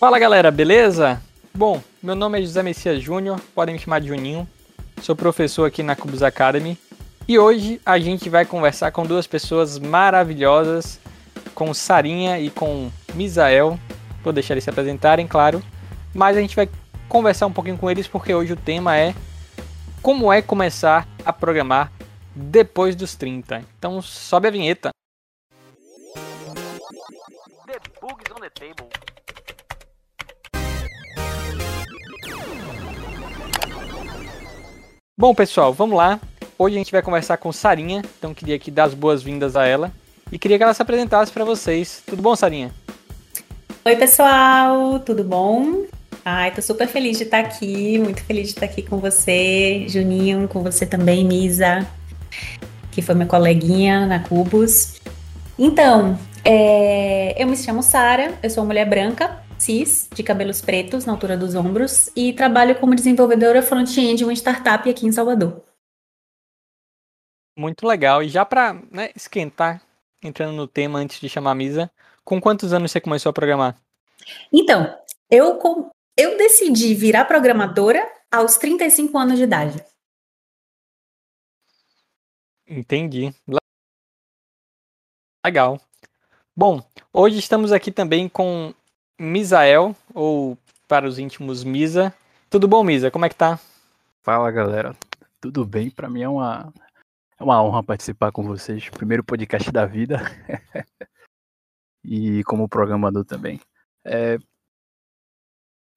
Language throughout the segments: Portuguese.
Fala galera, beleza? Bom, meu nome é José Messias Júnior, podem me chamar de Juninho. Sou professor aqui na Cubus Academy e hoje a gente vai conversar com duas pessoas maravilhosas, com Sarinha e com Misael. Vou deixar eles se apresentarem, claro, mas a gente vai conversar um pouquinho com eles porque hoje o tema é como é começar a programar depois dos 30. Então sobe a vinheta. The bugs on the table. Bom, pessoal, vamos lá. Hoje a gente vai conversar com Sarinha, então queria aqui dar as boas-vindas a ela e queria que ela se apresentasse para vocês. Tudo bom, Sarinha? Oi, pessoal, tudo bom? Ai, tô super feliz de estar aqui, muito feliz de estar aqui com você, Juninho, com você também, Misa, que foi minha coleguinha na Cubus. Então, é, eu me chamo Sara, eu sou uma mulher branca, cis, de cabelos pretos na altura dos ombros e trabalho como desenvolvedora front-end de uma startup aqui em Salvador. Muito legal. E já para né, esquentar, entrando no tema antes de chamar a Misa, com quantos anos você começou a programar? Então, eu, eu decidi virar programadora aos 35 anos de idade. Entendi. Legal. Bom, hoje estamos aqui também com Misael, ou para os íntimos Misa. Tudo bom, Misa? Como é que tá? Fala, galera. Tudo bem? Para mim é uma, é uma honra participar com vocês. Primeiro podcast da vida. e como programador também. É...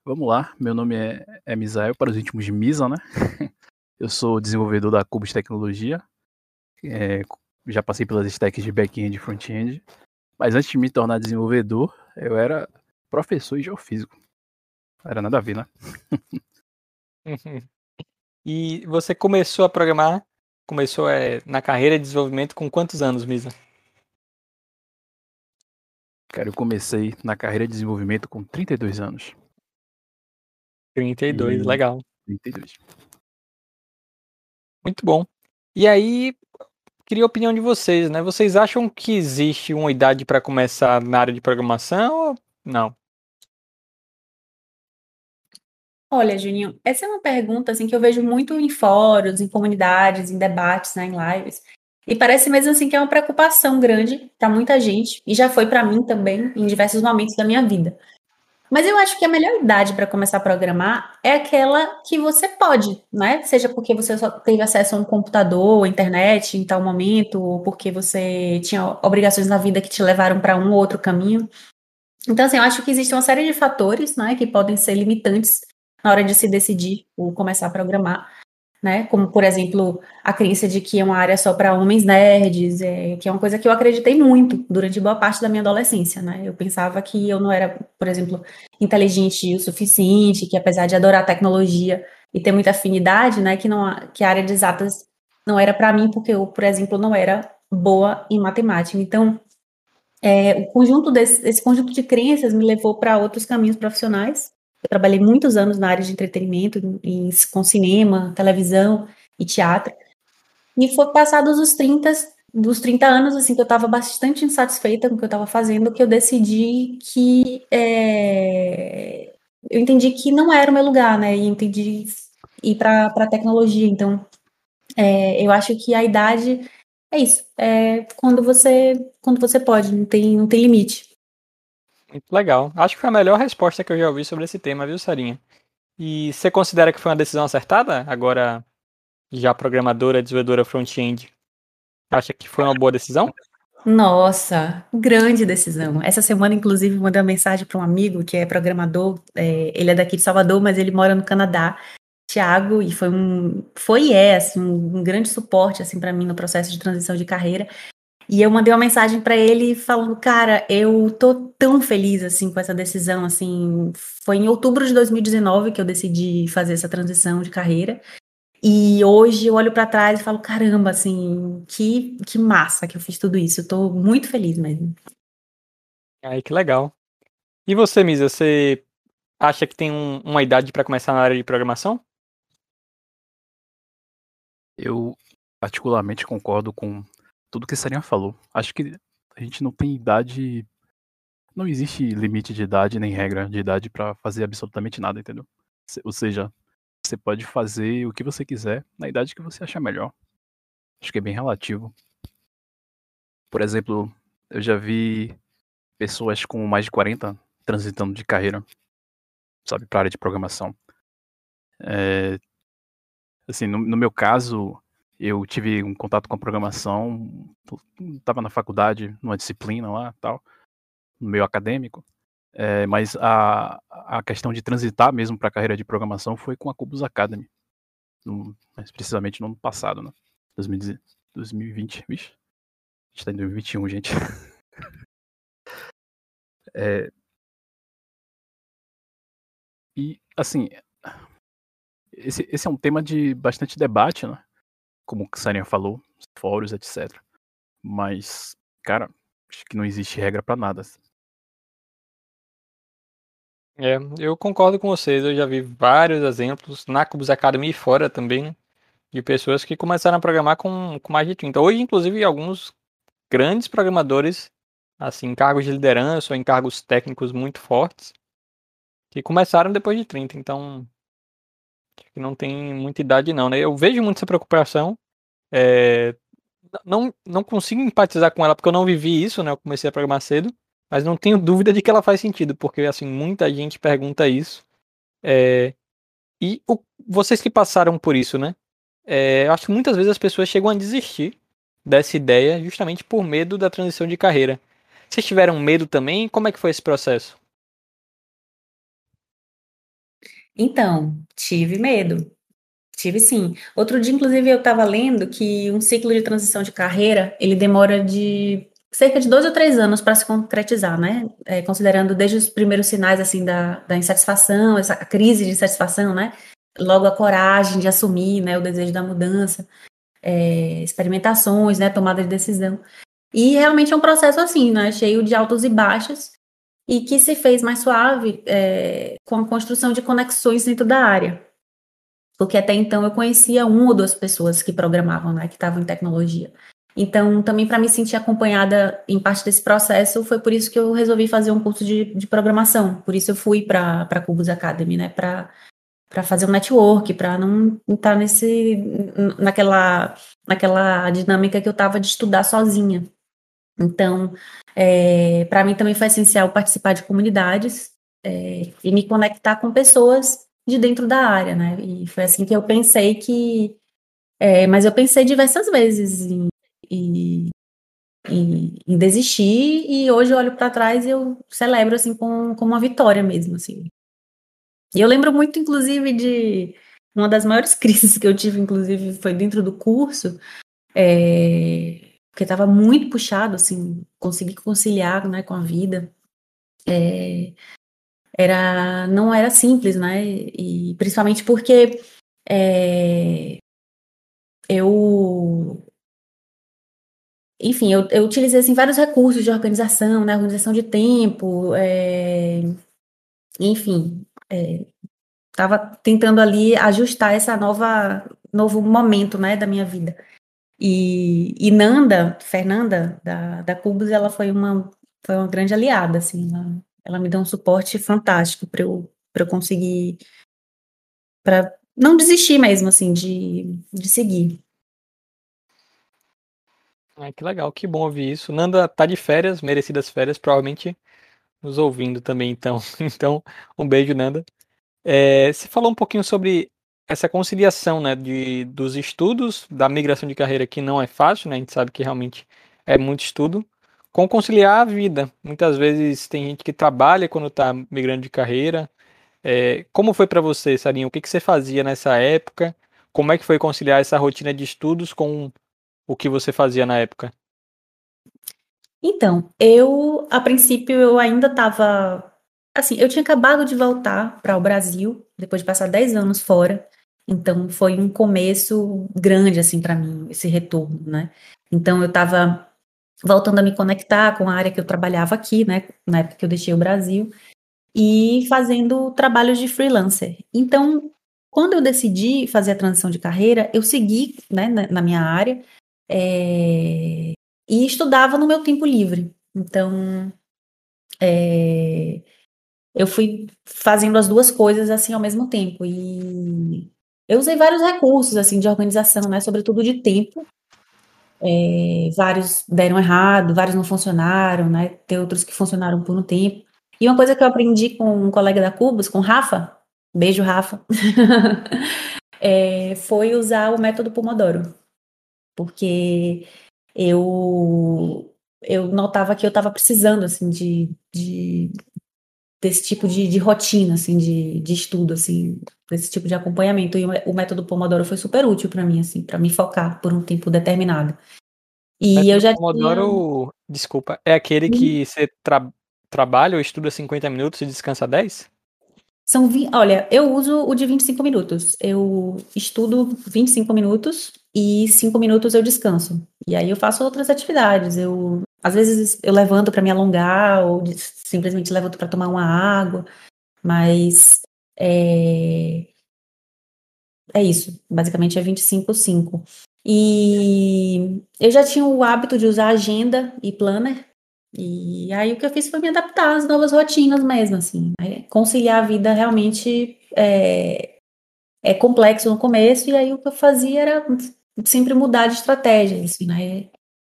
Vamos lá, meu nome é, é Misael, para os íntimos Misa, né? Eu sou desenvolvedor da Cubus Tecnologia. É, já passei pelas stacks de back-end e front-end. Mas antes de me tornar desenvolvedor, eu era professor de geofísico. Era nada a ver, né? e você começou a programar, começou é, na carreira de desenvolvimento com quantos anos, Misa? Cara, eu comecei na carreira de desenvolvimento com 32 anos. 32, e... legal. 32. Muito bom. E aí, queria a opinião de vocês, né? Vocês acham que existe uma idade para começar na área de programação ou não? Olha, Juninho, essa é uma pergunta assim que eu vejo muito em fóruns, em comunidades, em debates, né, em lives. E parece mesmo assim que é uma preocupação grande para muita gente, e já foi para mim também em diversos momentos da minha vida. Mas eu acho que a melhor idade para começar a programar é aquela que você pode, né? Seja porque você só teve acesso a um computador, internet em tal momento, ou porque você tinha obrigações na vida que te levaram para um ou outro caminho. Então, assim, eu acho que existe uma série de fatores, né, que podem ser limitantes na hora de se decidir ou começar a programar né? Como, por exemplo, a crença de que é uma área só para homens nerds, é, que é uma coisa que eu acreditei muito durante boa parte da minha adolescência, né? Eu pensava que eu não era, por exemplo, inteligente o suficiente, que apesar de adorar tecnologia e ter muita afinidade, né, que, não, que a área de exatas não era para mim, porque eu, por exemplo, não era boa em matemática. Então, é, o conjunto desse, esse conjunto de crenças me levou para outros caminhos profissionais, eu trabalhei muitos anos na área de entretenimento, em, com cinema, televisão e teatro. E foi passados os 30, dos 30 anos, assim, que eu estava bastante insatisfeita com o que eu estava fazendo, que eu decidi que. É, eu entendi que não era o meu lugar, né? E entendi ir para a tecnologia. Então, é, eu acho que a idade é isso. É quando você, quando você pode, não tem, não tem limite. Muito legal. Acho que foi a melhor resposta que eu já ouvi sobre esse tema, viu, Sarinha? E você considera que foi uma decisão acertada? Agora, já programadora, desenvolvedora front-end, acha que foi uma boa decisão? Nossa, grande decisão. Essa semana, inclusive, mandei uma mensagem para um amigo que é programador. É, ele é daqui de Salvador, mas ele mora no Canadá. Tiago, e foi um, foi e é, assim, um, grande suporte, assim, para mim no processo de transição de carreira. E eu mandei uma mensagem para ele falando, cara, eu tô tão feliz assim com essa decisão, assim, foi em outubro de 2019 que eu decidi fazer essa transição de carreira. E hoje eu olho para trás e falo, caramba, assim, que que massa que eu fiz tudo isso. Eu tô muito feliz mesmo. Ai, que legal. E você, Misa, você acha que tem um, uma idade para começar na área de programação? Eu particularmente concordo com tudo que a Sarinha falou. Acho que a gente não tem idade não existe limite de idade nem regra de idade para fazer absolutamente nada, entendeu? Ou seja, você pode fazer o que você quiser na idade que você achar melhor. Acho que é bem relativo. Por exemplo, eu já vi pessoas com mais de 40 transitando de carreira, sabe, para área de programação. É, assim, no, no, meu caso, eu tive um contato com a programação, estava na faculdade, numa disciplina lá, tal, no meio acadêmico. É, mas a, a questão de transitar mesmo para a carreira de programação foi com a Cubus Academy. No, mais precisamente no ano passado, né? 2020. Vixe. A gente tá em 2021, gente. é... E, assim, esse, esse é um tema de bastante debate, né? Como o Sarinha falou, fóruns, etc. Mas, cara, acho que não existe regra para nada. É, eu concordo com vocês. Eu já vi vários exemplos na Cubus Academy e fora também, de pessoas que começaram a programar com, com mais de 30. Hoje, inclusive, alguns grandes programadores, assim, em cargos de liderança ou em cargos técnicos muito fortes, que começaram depois de 30. Então, que não tem muita idade, não, né? Eu vejo muito essa preocupação. É, não, não consigo empatizar com ela porque eu não vivi isso, né? Eu comecei a programar cedo. Mas não tenho dúvida de que ela faz sentido, porque assim, muita gente pergunta isso. É, e o, vocês que passaram por isso, né? É, eu acho que muitas vezes as pessoas chegam a desistir dessa ideia justamente por medo da transição de carreira. Vocês tiveram medo também? Como é que foi esse processo? Então, tive medo. Tive sim. Outro dia, inclusive, eu estava lendo que um ciclo de transição de carreira, ele demora de cerca de dois ou três anos para se concretizar, né? É, considerando desde os primeiros sinais assim da, da insatisfação, essa crise de insatisfação, né? Logo a coragem de assumir, né? O desejo da mudança, é, experimentações, né? Tomada de decisão. E realmente é um processo assim, né? Cheio de altos e baixos e que se fez mais suave é, com a construção de conexões dentro da área. Porque até então eu conhecia uma ou duas pessoas que programavam, né? Que estavam em tecnologia. Então, também para me sentir acompanhada em parte desse processo, foi por isso que eu resolvi fazer um curso de, de programação. Por isso eu fui para a Cubus Academy, né? Para para fazer um network, para não estar nesse naquela naquela dinâmica que eu estava de estudar sozinha. Então, é, para mim também foi essencial participar de comunidades é, e me conectar com pessoas de dentro da área, né? E foi assim que eu pensei que, é, mas eu pensei diversas vezes em e, e, e desistir, e hoje eu olho para trás e eu celebro, assim, com, com uma vitória mesmo, assim. E eu lembro muito, inclusive, de uma das maiores crises que eu tive, inclusive, foi dentro do curso, é, porque estava muito puxado, assim, conseguir conciliar, né, com a vida. É, era, não era simples, né, e principalmente porque é, eu enfim, eu, eu utilizei assim, vários recursos de organização, né, organização de tempo, é, enfim, estava é, tentando ali ajustar essa nova novo momento, né, da minha vida. E, e Nanda, Fernanda da, da Cubos, ela foi uma foi uma grande aliada, assim, ela, ela me deu um suporte fantástico para eu eu conseguir para não desistir mesmo, assim, de, de seguir. Ah, que legal, que bom ouvir isso. Nanda tá de férias, merecidas férias, provavelmente nos ouvindo também, então. Então, um beijo, Nanda. É, você falou um pouquinho sobre essa conciliação, né, de, dos estudos, da migração de carreira, que não é fácil, né, a gente sabe que realmente é muito estudo, com conciliar a vida. Muitas vezes tem gente que trabalha quando está migrando de carreira. É, como foi para você, Sarinha? O que, que você fazia nessa época? Como é que foi conciliar essa rotina de estudos com o que você fazia na época? Então, eu, a princípio, eu ainda estava. Assim, eu tinha acabado de voltar para o Brasil, depois de passar 10 anos fora. Então, foi um começo grande, assim, para mim, esse retorno, né? Então, eu estava voltando a me conectar com a área que eu trabalhava aqui, né? Na época que eu deixei o Brasil, e fazendo trabalhos de freelancer. Então, quando eu decidi fazer a transição de carreira, eu segui, né, na, minha área, é, e estudava no meu tempo livre. Então, é, eu fui fazendo as duas coisas assim ao mesmo tempo. E eu usei vários recursos assim de organização, né? Sobretudo de tempo. É, vários deram errado, vários não funcionaram, né? Tem outros que funcionaram por um tempo. E uma coisa que eu aprendi com um colega da Cubas, com Rafa, beijo Rafa, é, foi usar o método Pomodoro. Porque eu eu notava que eu estava precisando assim de, de desse tipo de, de rotina assim de, de estudo assim desse tipo de acompanhamento e o método Pomodoro foi super útil para mim assim para me focar por um tempo determinado e eu já Pomodoro tinha... desculpa é aquele que uhum. você tra trabalha ou estuda 50 minutos e descansa 10 são, olha, eu uso o de 25 minutos. Eu estudo 25 minutos e 5 minutos eu descanso. E aí eu faço outras atividades. Eu, às vezes eu levanto para me alongar ou simplesmente levanto para tomar uma água, mas é, é isso. Basicamente é 25 5. E eu já tinha o hábito de usar agenda e planner e aí o que eu fiz foi me adaptar às novas rotinas mesmo, assim. Né? Conciliar a vida realmente é, é, complexo no começo, e aí o que eu fazia era sempre mudar de estratégia, assim, né?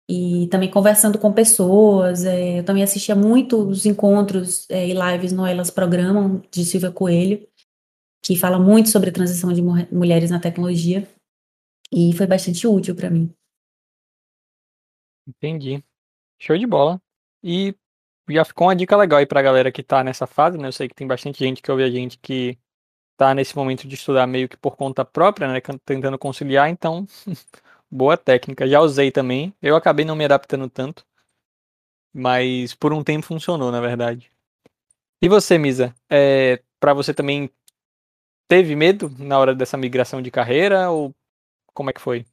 E também conversando com pessoas, é, eu também assistia muitos encontros é, e lives no Elas Programam, de Silvia Coelho, que fala muito sobre a transição de mulheres na tecnologia, e foi bastante útil para mim. Entendi. Show de bola. E já ficou uma dica legal aí pra galera que tá nessa fase, né? Eu sei que tem bastante gente que ouve a gente que tá nesse momento de estudar meio que por conta própria, né? Tentando conciliar, então, boa técnica. Já usei também. Eu acabei não me adaptando tanto, mas por um tempo funcionou, na verdade. E você, Misa? É, para você também teve medo na hora dessa migração de carreira ou como é que foi?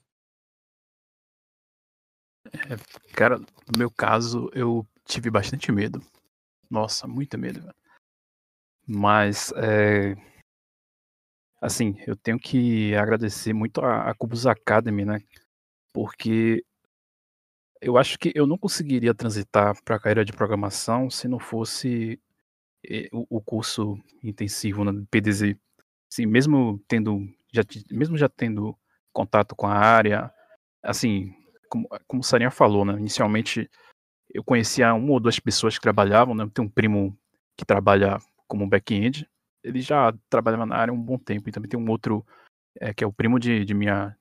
É, cara, no meu caso, eu tive bastante medo. Nossa, muito medo. Mas, é... assim, eu tenho que agradecer muito a, a Cubus Academy, né? Porque eu acho que eu não conseguiria transitar para a carreira de programação se não fosse eh, o, curso intensivo na né, PDZ. Assim, mesmo tendo já mesmo já tendo contato com a área, assim, como, como o Sarinha falou, né? Inicialmente eu conhecia uma ou duas pessoas que trabalhavam, né? Tem um primo que trabalha como back-end, ele já trabalhava na área há um bom tempo, e também tem um outro é, que é o primo de, de, minha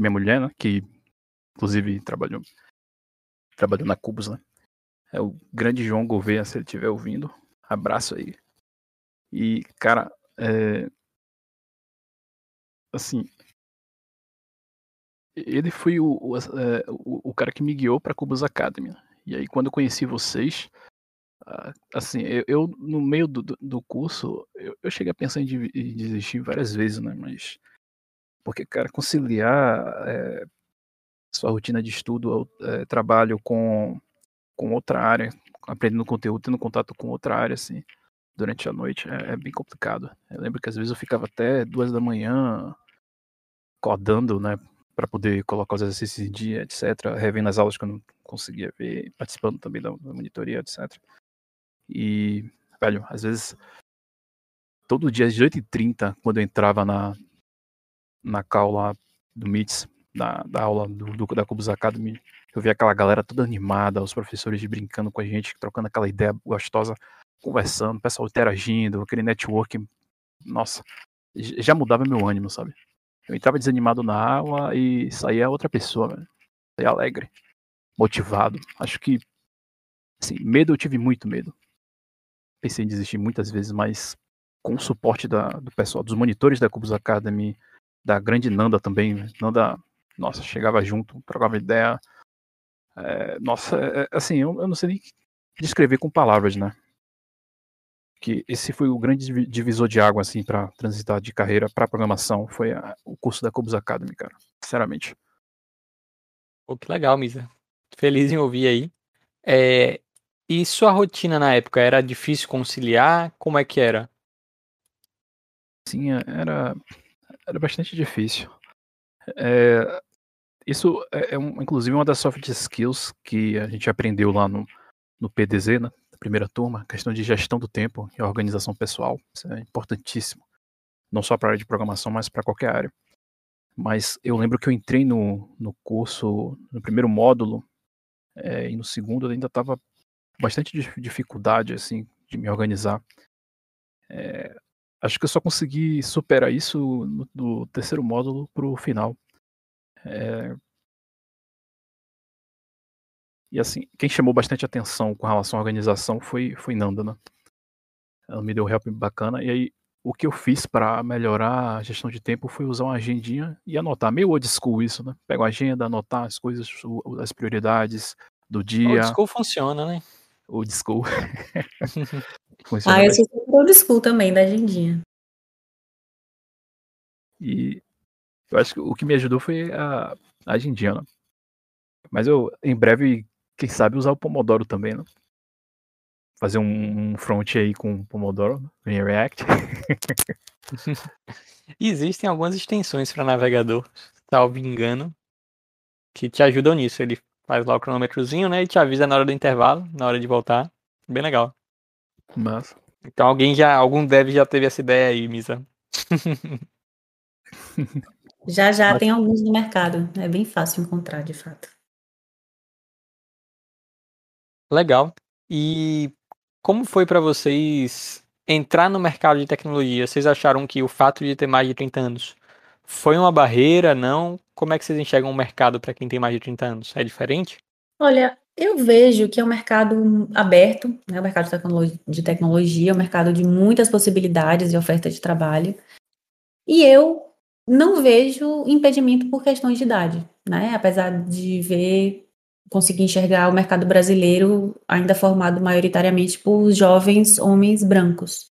minha mulher, né? Que inclusive trabalhou trabalhou na Cubos, né? É o grande João Gouveia, se ele estiver ouvindo, abraço aí. E cara, é, assim, ele foi o, o, é, o, cara que me guiou para Cubos Academy. Né? E aí, quando eu conheci vocês, assim, eu, eu no meio do, do curso, eu, eu, cheguei a pensar em, desistir várias vezes, né? Mas. Porque, cara, conciliar é, sua rotina de estudo, é, trabalho com, com outra área, aprendendo conteúdo, tendo contato com outra área, assim, durante a noite, é, é bem complicado. Eu lembro que às vezes eu ficava até duas da manhã codando, né? para poder colocar os exercícios em dia, etc. Revendo as aulas que eu não conseguia ver, participando também da, da monitoria, etc. E, velho, às vezes, todo dia às 8h30, quando eu entrava na, na lá do MITS, da, da aula do, do, da Cubus Academy, eu via aquela galera toda animada, os professores brincando com a gente, trocando aquela ideia gostosa, conversando, o pessoal interagindo, aquele network, nossa, já mudava meu ânimo, sabe? Eu entrava desanimado na aula e saía outra pessoa. Saía alegre, motivado. Acho que, assim, medo eu tive muito medo. Pensei em desistir muitas vezes, mas com o suporte da, do pessoal, dos monitores da Cubus Academy, da grande Nanda também. Né? Nanda, nossa, chegava junto, trocava ideia. É, nossa, é, assim, eu, eu não sei nem descrever com palavras, né? que esse foi o grande divisor de água assim para transitar de carreira para programação foi a, o curso da Cobus Academy, cara. Sinceramente. Pô, que legal, Misa. Feliz em ouvir aí. É, e sua rotina na época era difícil conciliar? Como é que era? Sim, é, era era bastante difícil. É, isso é, é um, inclusive uma das soft skills que a gente aprendeu lá no, no PDZ, né? primeira turma, questão de gestão do tempo e organização pessoal. Isso é importantíssimo. Não só para a área de programação, mas para qualquer área. Mas eu lembro que eu entrei no, no curso, no primeiro módulo, é, e no segundo eu ainda estava bastante dificuldade assim de me organizar. É, acho que eu só consegui superar isso no, do terceiro módulo para o final. É, e assim, quem chamou bastante atenção com relação à organização foi, foi Nanda, né? Ela me deu um help bacana. E aí, o que eu fiz para melhorar a gestão de tempo foi usar uma agendinha e anotar. Meio old school isso, né? Pego a agenda, anotar as coisas, as prioridades do dia. Old school funciona, né? Old school. ah, eu sou old school também, da agendinha. E eu acho que o que me ajudou foi a, a agendinha, né? Mas eu, em breve, quem sabe usar o Pomodoro também, né? Fazer um, front aí com o Pomodoro em React. Existem algumas extensões para navegador, salvo engano, que te ajudam nisso. Ele faz lá o cronômetrozinho, né? E te avisa na hora do intervalo, na hora de voltar. Bem legal. Massa. Então alguém já, algum dev já teve essa ideia aí, Misa. já já Mas... tem alguns no mercado. É bem fácil encontrar, de fato. Legal. E como foi para vocês entrar no mercado de tecnologia? Vocês acharam que o fato de ter mais de 30 anos foi uma barreira, não? Como é que vocês enxergam o mercado para quem tem mais de 30 anos? É diferente? Olha, eu vejo que é um mercado aberto, né? o mercado de tecnologia, é um mercado de muitas possibilidades e oferta de trabalho. E eu não vejo impedimento por questões de idade, né? Apesar de ver conseguir enxergar o mercado brasileiro ainda formado maioritariamente por jovens homens brancos.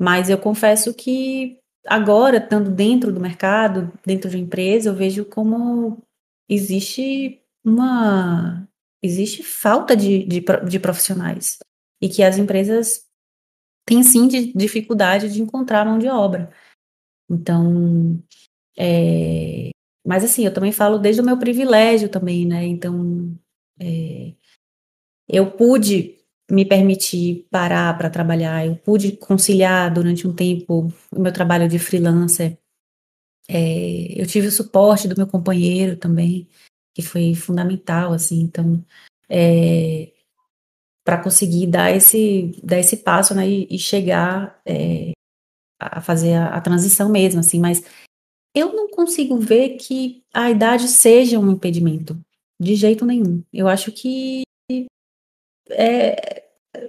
Mas eu confesso que agora, estando dentro do mercado, dentro de uma empresa, eu vejo como existe uma existe falta de, de, de profissionais e que as empresas têm sim de dificuldade de encontrar mão de obra. Então, é, mas assim, eu também falo desde o meu privilégio também, né? Então, é, eu pude me permitir parar para trabalhar, eu pude conciliar durante um tempo o meu trabalho de freelancer. É, eu tive o suporte do meu companheiro também, que foi fundamental, assim, então, é, para conseguir dar esse, dar esse passo, né, e, e chegar é, a fazer a, a, transição mesmo, assim, mas eu não consigo ver que a idade seja um impedimento, de jeito nenhum. Eu acho que é,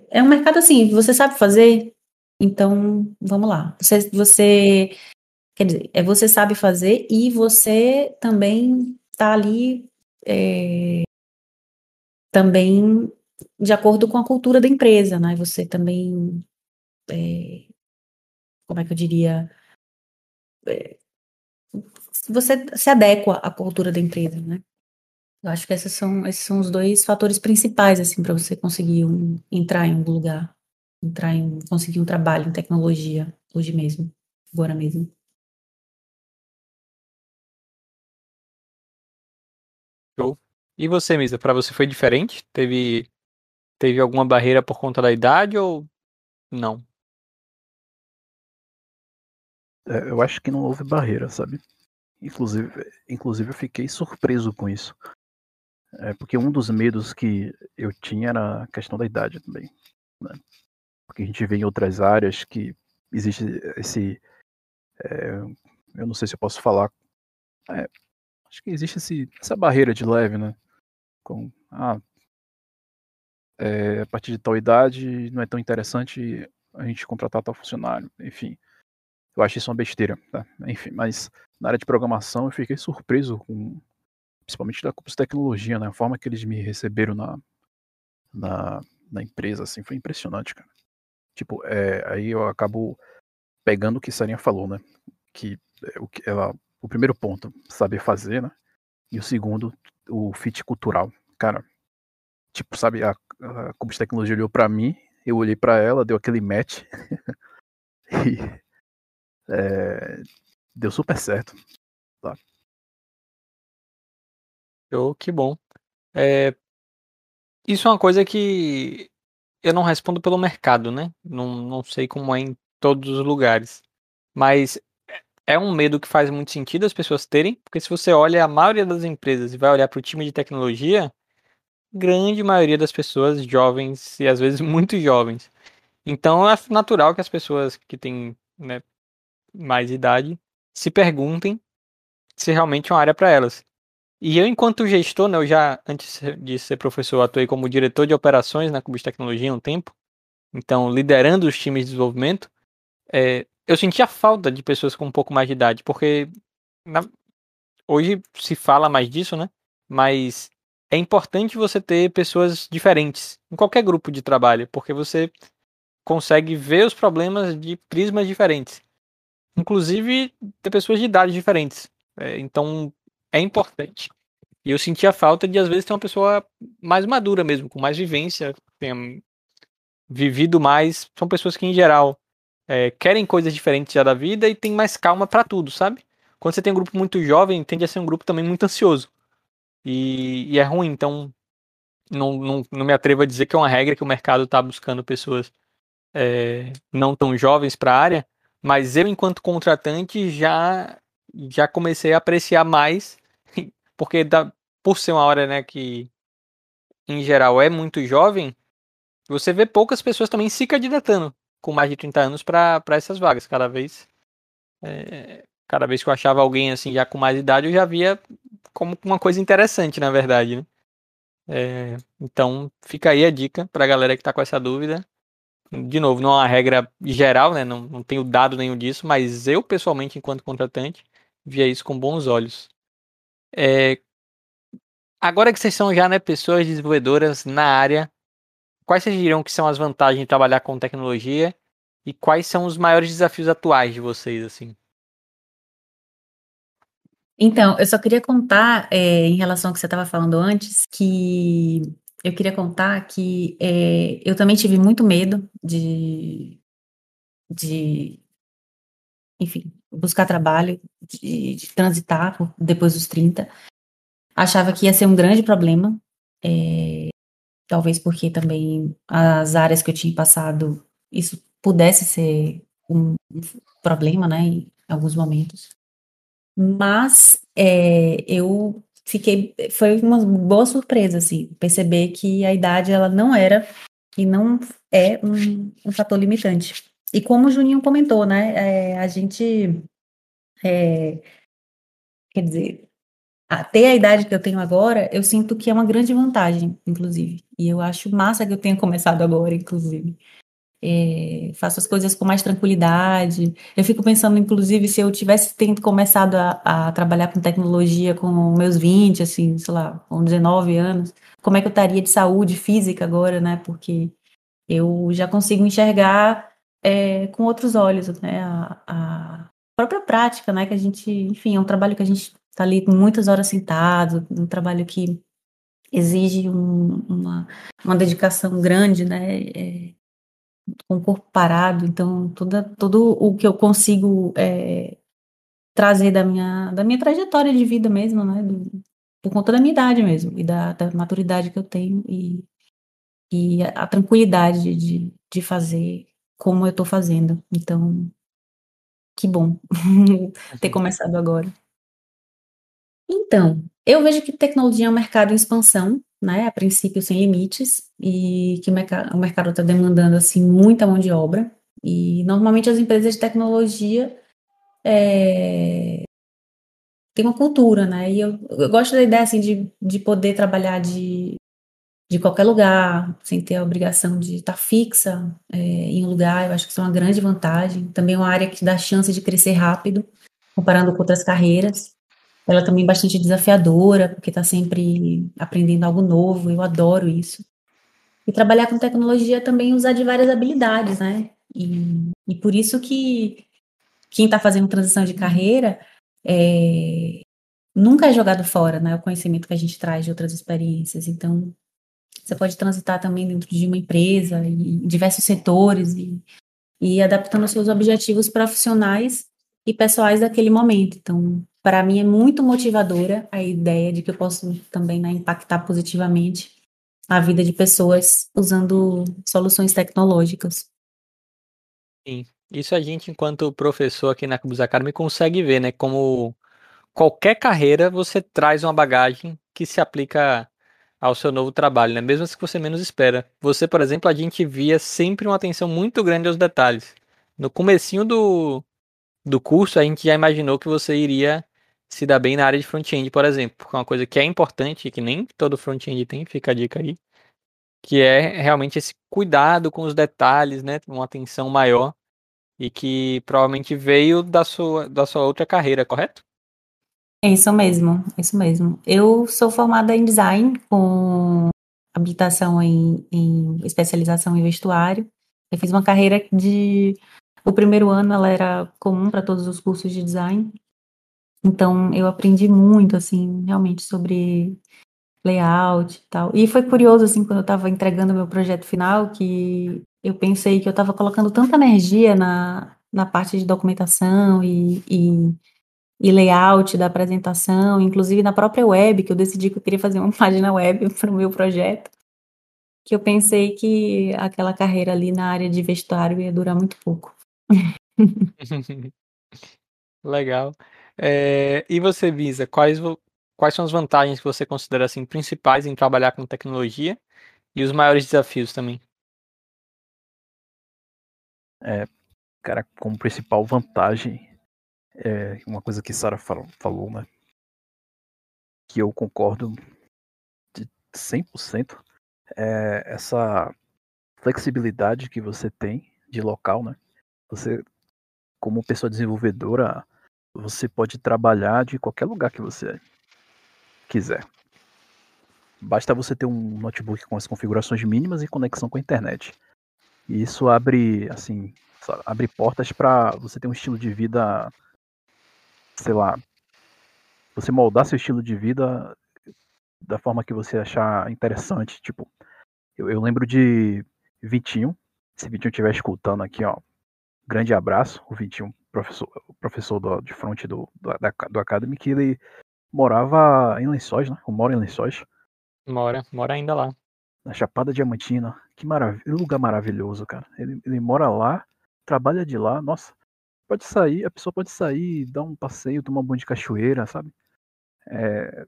é um mercado assim, você sabe fazer, então vamos lá. Você, você quer dizer, é você sabe fazer e você também está ali é, também de acordo com a cultura da empresa, né? Você também é, como é que eu diria? É, você se adequa à cultura da empresa, né? Eu acho que esses são, esses são os dois fatores principais, assim, para você conseguir um, entrar em algum lugar, entrar em, conseguir um trabalho em tecnologia, hoje mesmo, agora mesmo. Show. E você, Misa, para você foi diferente? Teve, teve alguma barreira por conta da idade ou não? É, eu acho que não houve barreira, sabe? Inclusive, inclusive eu fiquei surpreso com isso. É, porque um dos medos que eu tinha era a questão da idade também. Né? Porque a gente vê em outras áreas que existe esse. É, eu não sei se eu posso falar. É, acho que existe esse, essa barreira de leve, né? Com, ah, é, a partir de tal idade não é tão interessante a gente contratar tal funcionário. Enfim, eu acho isso uma besteira. Tá? Enfim, mas na área de programação eu fiquei surpreso com principalmente da Cupus Tecnologia, né? A forma que eles me receberam na, na, na empresa, assim, foi impressionante, cara. Tipo, é, aí eu acabo pegando o que Sarinha falou, né? Que, é, o, que ela, o primeiro ponto, saber fazer, né? E o segundo, o fit cultural. Cara, tipo, sabe, a, a Cubus Tecnologia olhou para mim, eu olhei para ela, deu aquele match. e é, deu super certo. Tá? Oh, que bom. É, isso é uma coisa que eu não respondo pelo mercado, né? Não, não sei como é em todos os lugares. Mas é um medo que faz muito sentido as pessoas terem, porque se você olha a maioria das empresas e vai olhar para o time de tecnologia, grande maioria das pessoas jovens e às vezes muito jovens. Então é natural que as pessoas que têm né, mais idade se perguntem se realmente é uma área para elas. E eu, enquanto gestor, né, eu já, antes de ser professor, atuei como diretor de operações na Cubis Tecnologia um tempo, então liderando os times de desenvolvimento, é, eu sentia falta de pessoas com um pouco mais de idade, porque na, hoje se fala mais disso, né? Mas é importante você ter pessoas diferentes em qualquer grupo de trabalho, porque você consegue ver os problemas de prismas diferentes. Inclusive, ter pessoas de idades diferentes. É, então, é importante. E eu sentia falta de, às vezes, ter uma pessoa mais madura mesmo, com mais vivência, tenha vivido mais. São pessoas que, em geral, é, querem coisas diferentes já da vida e tem mais calma para tudo, sabe? Quando você tem um grupo muito jovem, tende a ser um grupo também muito ansioso. E, e é ruim, então não, não, não me atrevo a dizer que é uma regra que o mercado está buscando pessoas é, não tão jovens para a área, mas eu, enquanto contratante, já já comecei a apreciar mais, porque por ser uma hora né, que, em geral, é muito jovem, você vê poucas pessoas também se candidatando com mais de 30 anos para essas vagas. Cada vez, é, cada vez que eu achava alguém assim já com mais idade, eu já via como uma coisa interessante, na verdade. Né? É, então, fica aí a dica para a galera que está com essa dúvida. De novo, não é uma regra geral, né? não, não tenho dado nenhum disso, mas eu, pessoalmente, enquanto contratante, via isso com bons olhos. É, agora que vocês são já né, pessoas desenvolvedoras na área, quais vocês diriam que são as vantagens de trabalhar com tecnologia e quais são os maiores desafios atuais de vocês, assim? Então, eu só queria contar, é, em relação ao que você estava falando antes, que eu queria contar que é, eu também tive muito medo de, de enfim, buscar trabalho, de, de transitar depois dos 30. Achava que ia ser um grande problema, é, talvez porque também as áreas que eu tinha passado, isso pudesse ser um, problema, né, em alguns momentos. Mas é, eu fiquei, foi uma boa surpresa, assim, perceber que a idade, ela não era e não é um, um fator limitante. E como o Juninho comentou, né, é, a gente, é, quer dizer, até a idade que eu tenho agora, eu sinto que é uma grande vantagem, inclusive. E eu acho massa que eu tenha começado agora, inclusive. É, faço as coisas com mais tranquilidade. Eu fico pensando, inclusive, se eu tivesse tendo começado a, a, trabalhar com tecnologia com meus 20, assim, sei lá, com 19 anos, como é que eu estaria de saúde física agora, né? Porque eu já consigo enxergar é, com outros olhos, né? A, a, própria prática, né? Que a gente, enfim, é um trabalho que a gente está ali muitas horas sentado, um trabalho que exige um, uma, uma dedicação grande, né? É, com o corpo parado, então toda, todo o que eu consigo é, trazer da minha, da minha trajetória de vida mesmo, né? Do, por conta da minha idade mesmo e da, da maturidade que eu tenho e, e a, a tranquilidade de, de fazer como eu estou fazendo. Então, que bom ter uhum. começado agora. Então, eu vejo que tecnologia é um mercado em expansão, né? A princípio sem limites, e que o, mercado está demandando assim muita mão de obra. E normalmente as empresas de tecnologia é, têm uma cultura, né? E eu, eu gosto da ideia assim de, de poder trabalhar de de qualquer lugar, sem ter a obrigação de estar fixa é, em um lugar, eu acho que isso é uma grande vantagem. Também é uma área que dá chance de crescer rápido, comparando com outras carreiras. Ela é também bastante desafiadora, porque está sempre aprendendo algo novo, eu adoro isso. E trabalhar com tecnologia também usar de várias habilidades, né? E, e por isso que quem está fazendo transição de carreira é, nunca é jogado fora, né? O conhecimento que a gente traz de outras experiências. Então, você pode transitar também dentro de uma empresa, em diversos setores, e, e adaptando seus objetivos profissionais e pessoais daquele momento. Então, para mim é muito motivadora a ideia de que eu posso também né, impactar positivamente a vida de pessoas usando soluções tecnológicas. Sim, isso a gente, enquanto professor aqui na Cubus Academy, consegue ver, né? Como qualquer carreira você traz uma bagagem que se aplica ao seu novo trabalho, né? Mesmo que você menos espera. Você, por exemplo, a gente via sempre uma atenção muito grande aos detalhes. No comecinho do, do curso, a gente já imaginou que você iria se dar bem na área de front-end, por exemplo. É uma coisa que é importante, que nem todo front-end tem, fica a dica aí, que é realmente esse cuidado com os detalhes, né? Uma atenção maior e que provavelmente veio da sua, da sua outra carreira, correto? É isso mesmo, é isso mesmo. Eu sou formada em design com habilitação em, em especialização em vestuário. Eu fiz uma carreira de o primeiro ano ela era comum para todos os cursos de design. Então eu aprendi muito assim, realmente sobre layout e tal. E foi curioso assim quando eu estava entregando meu projeto final que eu pensei que eu estava colocando tanta energia na, na parte de documentação e, e e layout da apresentação, inclusive na própria web, que eu decidi que eu queria fazer uma página web para o meu projeto, que eu pensei que aquela carreira ali na área de vestuário ia durar muito pouco. Legal. É, e você, Visa, quais, quais são as vantagens que você considera assim, principais em trabalhar com tecnologia e os maiores desafios também? É, cara, como principal vantagem é uma coisa que Sara falou, né? Que eu concordo de 100%. É essa flexibilidade que você tem de local, né? Você, como pessoa desenvolvedora, você pode trabalhar de qualquer lugar que você quiser. Basta você ter um notebook com as configurações mínimas e conexão com a internet. E isso abre, assim, abre portas para você ter um estilo de vida sei lá, você moldar seu estilo de vida da forma que você achar interessante. Tipo, eu, eu lembro de Vitinho, se Vitinho estiver escutando aqui, ó, grande abraço, o Vitinho, professor, professor do, de frente do, do, da, do Academy, que ele morava em Lençóis, né? Ou mora em Lençóis. Mora, mora ainda lá. Na Chapada Diamantina. Que maravilha, lugar maravilhoso, cara. Ele, ele mora lá, trabalha de lá, nossa pode sair, a pessoa pode sair, dar um passeio, tomar um banho de cachoeira, sabe? É,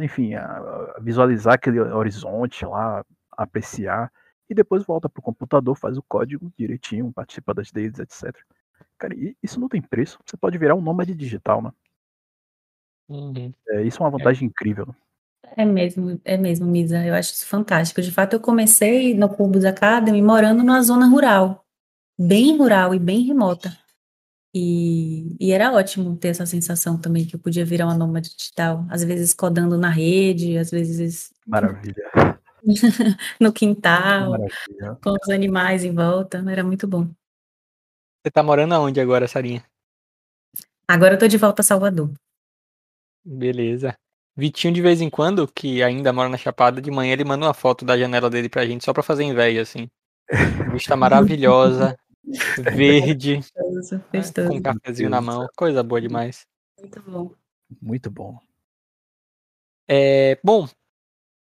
enfim, a, a visualizar aquele horizonte lá, apreciar, e depois volta pro computador, faz o código direitinho, participa das dailies, etc. Cara, isso não tem preço. Você pode virar um nômade digital, né? Uhum. É, isso é uma vantagem é. incrível. É mesmo, é mesmo, Misa. Eu acho isso fantástico. De fato, eu comecei no Cubus Academy morando numa zona rural, bem rural e bem remota. E, e era ótimo ter essa sensação também que eu podia virar uma nômade digital, às vezes codando na rede, às vezes Maravilha. no quintal, Maravilha. com os animais em volta, era muito bom. Você tá morando aonde agora, Sarinha? Agora eu tô de volta a Salvador. Beleza. Vitinho, de vez em quando, que ainda mora na Chapada, de manhã ele manda uma foto da janela dele pra gente, só pra fazer inveja, assim. Vista maravilhosa, verde, festoso, com um cafezinho na mão, coisa boa demais. Muito bom. Muito bom. É, bom,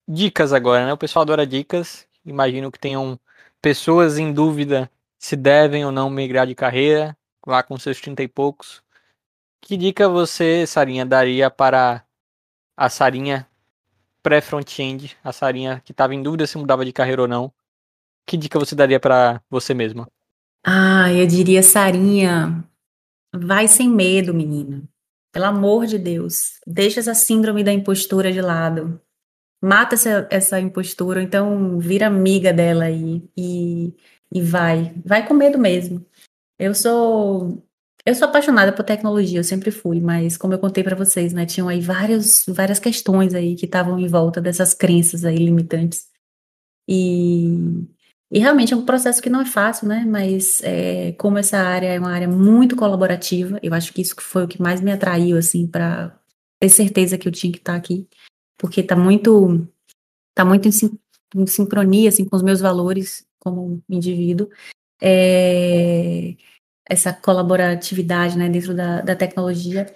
dicas agora, né? O pessoal adora dicas. Imagino que tenham pessoas em dúvida se devem ou não migrar de carreira, lá com seus 30 e poucos. Que dica você, Sarinha, daria para a Sarinha pré-front-end, a Sarinha que estava em dúvida se mudava de carreira ou não? Que dica você daria para você mesma? Ah, eu diria, Sarinha, vai sem medo, menina. Pelo amor de Deus, deixa essa síndrome da impostura de lado. Mata essa, essa impostura, então vira amiga dela aí e, e vai. Vai com medo mesmo. Eu sou eu sou apaixonada por tecnologia, eu sempre fui, mas como eu contei para vocês, né, tinham aí várias, várias questões aí que estavam em volta dessas crenças aí limitantes. E e realmente é um processo que não é fácil, né? Mas é, como essa área é uma área muito colaborativa, eu acho que isso foi o que mais me atraiu, assim, para ter certeza que eu tinha que estar tá aqui, porque tá muito, tá muito em, em, sincronia, assim, com os meus valores como indivíduo. É, essa colaboratividade, né, dentro da, da tecnologia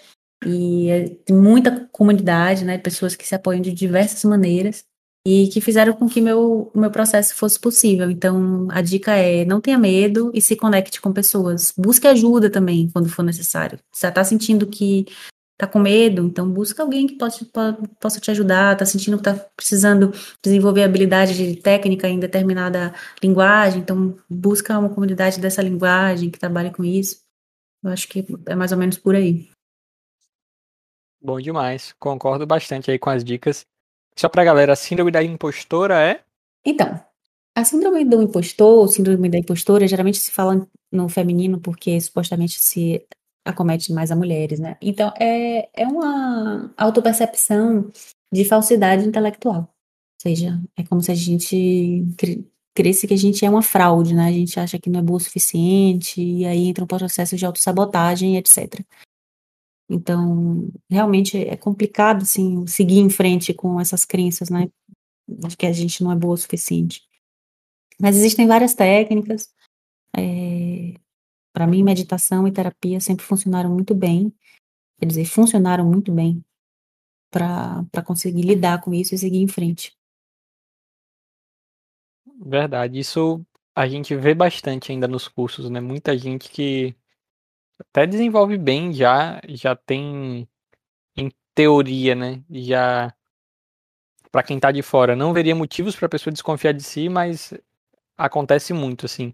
e é, tem muita comunidade, né, pessoas que se apoiam de diversas maneiras e que fizeram com que meu, meu processo fosse possível. Então, a dica é não tenha medo e se conecte com pessoas. Busque ajuda também quando for necessário. Você está sentindo que está com medo, então busca alguém que possa, possa te ajudar, está sentindo que está precisando desenvolver habilidade de técnica em determinada linguagem, então busca uma comunidade dessa linguagem que trabalhe com isso. Eu acho que é mais ou menos por aí. Bom demais. Concordo bastante aí com as dicas. Só pra galera, a síndrome da impostora é? Então, a síndrome do impostor, ou síndrome da impostora, geralmente se fala no feminino porque supostamente se acomete mais a mulheres, né? Então, é, é uma autopercepção de falsidade intelectual. Ou seja, é como se a gente cresce que a gente é uma fraude, né? A gente acha que não é boa o suficiente, e aí entra um processo de autossabotagem, etc. Então, realmente é complicado, assim, seguir em frente com essas crenças, né, de que a gente não é boa o suficiente. Mas existem várias técnicas. É, para mim, meditação e terapia sempre funcionaram muito bem. Quer dizer, funcionaram muito bem para conseguir lidar com isso e seguir em frente. Verdade, isso a gente vê bastante ainda nos cursos, né? Muita gente que até desenvolve bem já, já tem em teoria, né? Já para quem tá de fora, não veria motivos para a pessoa desconfiar de si, mas acontece muito assim.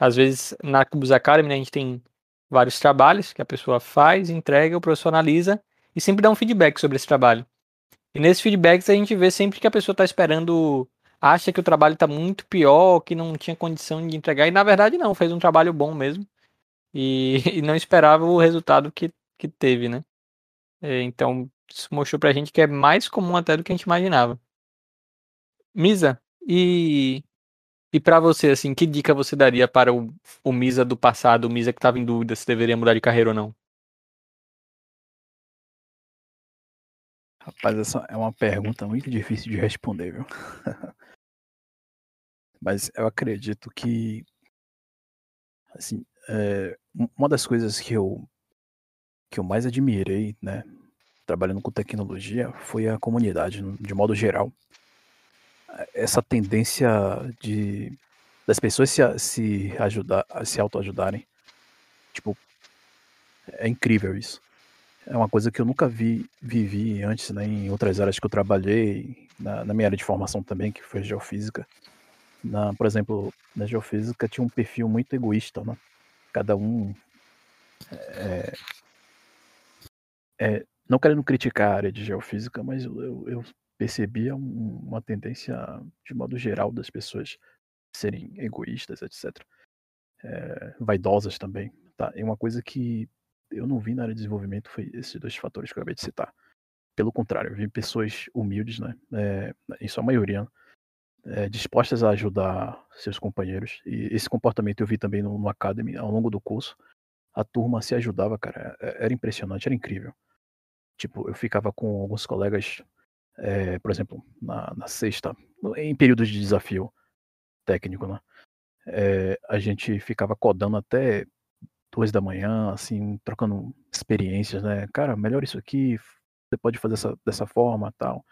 Às vezes na Cubus Academy né, a gente tem vários trabalhos que a pessoa faz, entrega, o professor analisa e sempre dá um feedback sobre esse trabalho. E nesses feedbacks a gente vê sempre que a pessoa está esperando, acha que o trabalho está muito pior, que não tinha condição de entregar, e na verdade não, fez um trabalho bom mesmo e, e não esperava o resultado que, que teve, né? É, então, isso mostrou pra gente que é mais comum até do que a gente imaginava. Misa, e, e para você, assim, que dica você daria para o, o Misa do passado, o Misa que estava em dúvida se deveria mudar de carreira ou não? Rapaz, essa é uma pergunta muito difícil de responder, viu? Mas eu acredito que, assim, é, uma das coisas que eu, que eu mais admirei, né, trabalhando com tecnologia, foi a comunidade, de modo geral. Essa tendência de das pessoas se, se ajudar, se autoajudarem. Tipo, é incrível isso. É uma coisa que eu nunca vi, vivi antes, né, em outras áreas que eu trabalhei, na, na minha área de formação também, que foi geofísica. Na, por exemplo, na geofísica tinha um perfil muito egoísta, né? cada um. É, é, não querendo criticar a área de geofísica, mas eu, eu percebia um, uma tendência, de modo geral, das pessoas serem egoístas, etc. É, vaidosas também. Tá? E uma coisa que eu não vi na área de desenvolvimento foi esses dois fatores que eu acabei de citar. Pelo contrário, eu vi pessoas humildes, né? É, em sua maioria, é, dispostas a ajudar seus companheiros. E esse comportamento eu vi também no, no Academy ao longo do curso. A turma se ajudava, cara. É, era impressionante, era incrível. Tipo, eu ficava com alguns colegas, é, por exemplo, na, na, sexta, em períodos de desafio técnico, né? É, a gente ficava codando até duas da manhã, assim, trocando experiências, né? Cara, melhor isso aqui, você pode fazer essa, dessa forma tal.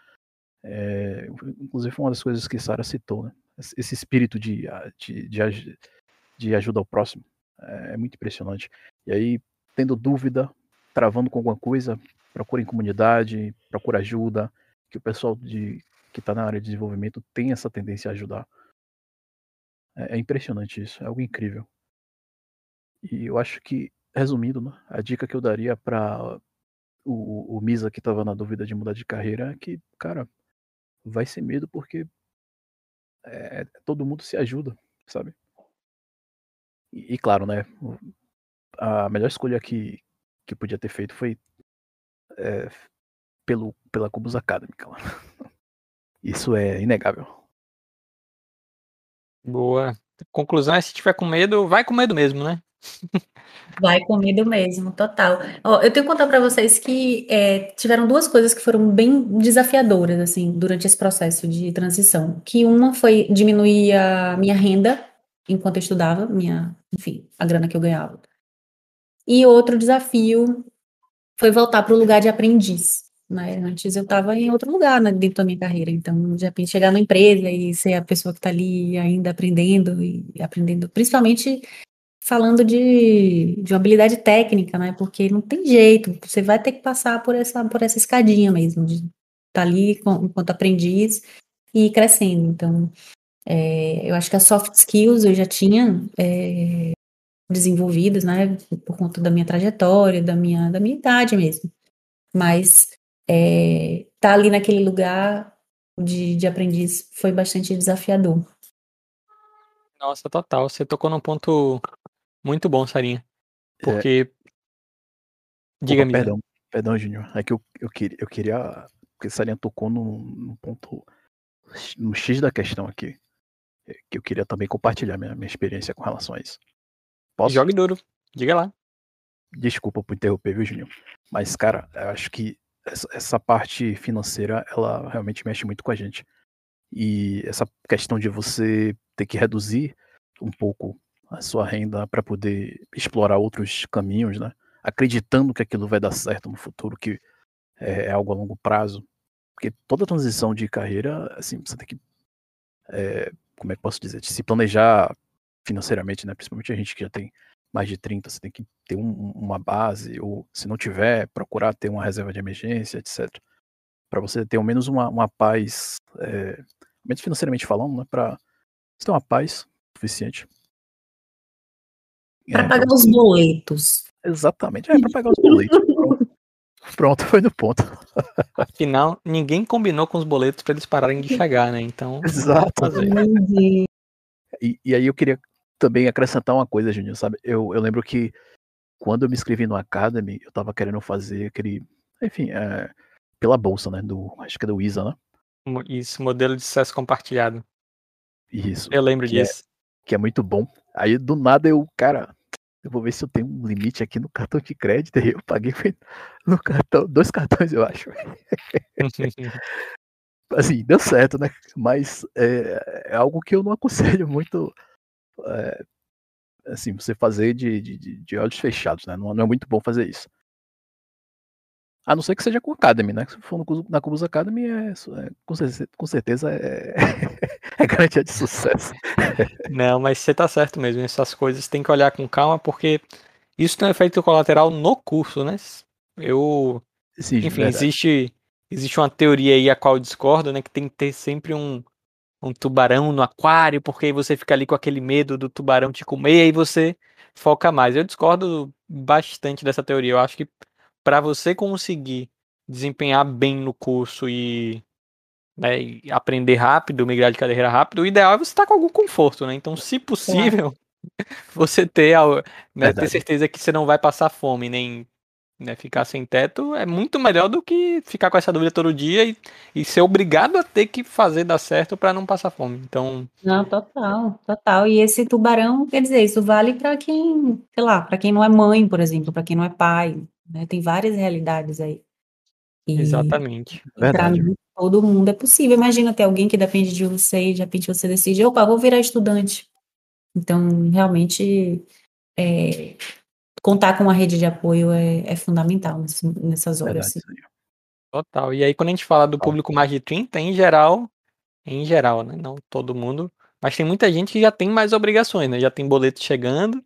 É, inclusive foi uma das coisas que Sara citou, né? Esse espírito de, de, de, de, ajuda ao próximo é, muito impressionante. E aí, tendo dúvida, travando com alguma coisa, procura em comunidade, procura ajuda, que o pessoal de, que está na área de desenvolvimento tem essa tendência a ajudar. É, é impressionante isso, é algo incrível. E eu acho que, resumindo, né, a dica que eu daria para o, o Misa que estava na dúvida de mudar de carreira é que, cara, vai ser medo porque é, todo mundo se ajuda, sabe? E, e, claro, né? A melhor escolha que, que podia ter feito foi é, pelo, pela Cubus Academy, claro. Isso é inegável. Boa. Conclusão é se tiver com medo, vai com medo mesmo, né? Vai comido mesmo, total. Ó, eu tenho que contar para vocês que é, tiveram duas coisas que foram bem desafiadoras, assim, durante esse processo de transição. Que uma foi diminuir a minha renda enquanto eu estudava, minha, enfim, a grana que eu ganhava. E outro desafio foi voltar para o lugar de aprendiz. Né? Antes eu estava em outro lugar né, dentro da minha carreira, então de repente chegar na empresa e ser a pessoa que está ali ainda aprendendo e aprendendo, principalmente falando de, de habilidade técnica, né? Porque não tem jeito, você vai ter que passar por essa, por essa escadinha mesmo, de estar tá ali com, enquanto aprendiz e crescendo. Então, é, eu acho que as soft skills eu já tinha é, desenvolvidas, né? Por conta da minha trajetória, da minha, da minha idade mesmo. Mas é, tá ali naquele lugar de, de aprendiz foi bastante desafiador. Nossa, total. Você tocou num ponto muito bom, Sarinha. Porque. É... Diga-me. Perdão, perdão, Júnior. É que eu, eu, queria, eu queria. Porque Sarinha tocou num, num ponto. No X da questão aqui. É, que eu queria também compartilhar minha, minha experiência com relação a isso. Posso? Jogue duro. Diga lá. Desculpa por interromper, viu, Júnior? Mas, cara, eu acho que essa, parte financeira, ela realmente mexe muito com a gente. E essa questão de você ter que reduzir um pouco a sua renda para poder explorar outros caminhos, né? Acreditando que aquilo vai dar certo no futuro, que é, é algo a longo prazo. Porque toda transição de carreira, assim, você tem que, é, como é que posso dizer, se planejar financeiramente, né? Principalmente a gente que já tem mais de 30, você tem que ter um, uma base, ou se não tiver, procurar ter uma reserva de emergência, etc. Para você ter ao menos uma, uma paz, é, menos financeiramente falando, né? Para você ter uma paz suficiente para é, pagar os boletos. Exatamente, é para pagar os boletos. Pronto. Pronto, foi no ponto. Afinal, ninguém combinou com os boletos para eles pararem de chegar, né? Então. Exato. E, e, aí eu queria também acrescentar uma coisa, Juninho, sabe? Eu, eu lembro que quando eu me inscrevi no Academy, eu tava querendo fazer aquele. Enfim, é, pela bolsa, né? Do, acho que é do ISA, né? Isso, modelo de sucesso compartilhado. Isso. Eu lembro é disso. É, que é muito bom. Aí do nada eu, cara, eu vou ver se eu tenho um limite aqui no cartão de crédito. Eu paguei no cartão, dois cartões, eu acho. assim, deu certo, né? Mas é, é, algo que eu não aconselho muito. É, assim, você fazer de, de, de, olhos fechados, né? Não, não, é muito bom fazer isso. A não ser que seja com Academy, né? Se for no, na Cubus Academy, é, é, com, certeza, com certeza é, é garantia de sucesso. Não, mas você tá certo mesmo. Essas coisas tem que olhar com calma, porque isso tem um efeito colateral no curso, né? Eu. Sim, enfim, existe, existe uma teoria aí a qual eu discordo, né? Que tem que ter sempre um, um tubarão no aquário, porque aí você fica ali com aquele medo do tubarão te comer, e aí você foca mais. Eu discordo bastante dessa teoria. Eu acho que para você conseguir desempenhar bem no curso e, né, e, aprender rápido, migrar de carreira rápido, o ideal é você estar tá com algum conforto, né? Então, se possível, você ter, né, ter certeza que você não vai passar fome, nem né, ficar sem teto, é muito melhor do que ficar com essa dúvida todo dia e, e ser obrigado a ter que fazer dar certo para não passar fome. Então. Não, total, total. E esse tubarão, quer dizer, isso vale para quem, sei lá, para quem não é mãe, por exemplo, para quem não é pai, né? Tem várias realidades aí. E, Exatamente. Para mim, todo mundo é possível. Imagina ter alguém que depende de você e de repente você decide, opa, vou virar estudante. Então, realmente, é, contar com uma rede de apoio é, é fundamental nessas horas. Verdade. Total. E aí, quando a gente fala do público mais de 30, em geral, em geral, né? Não todo mundo, mas tem muita gente que já tem mais obrigações, né? Já tem boleto chegando,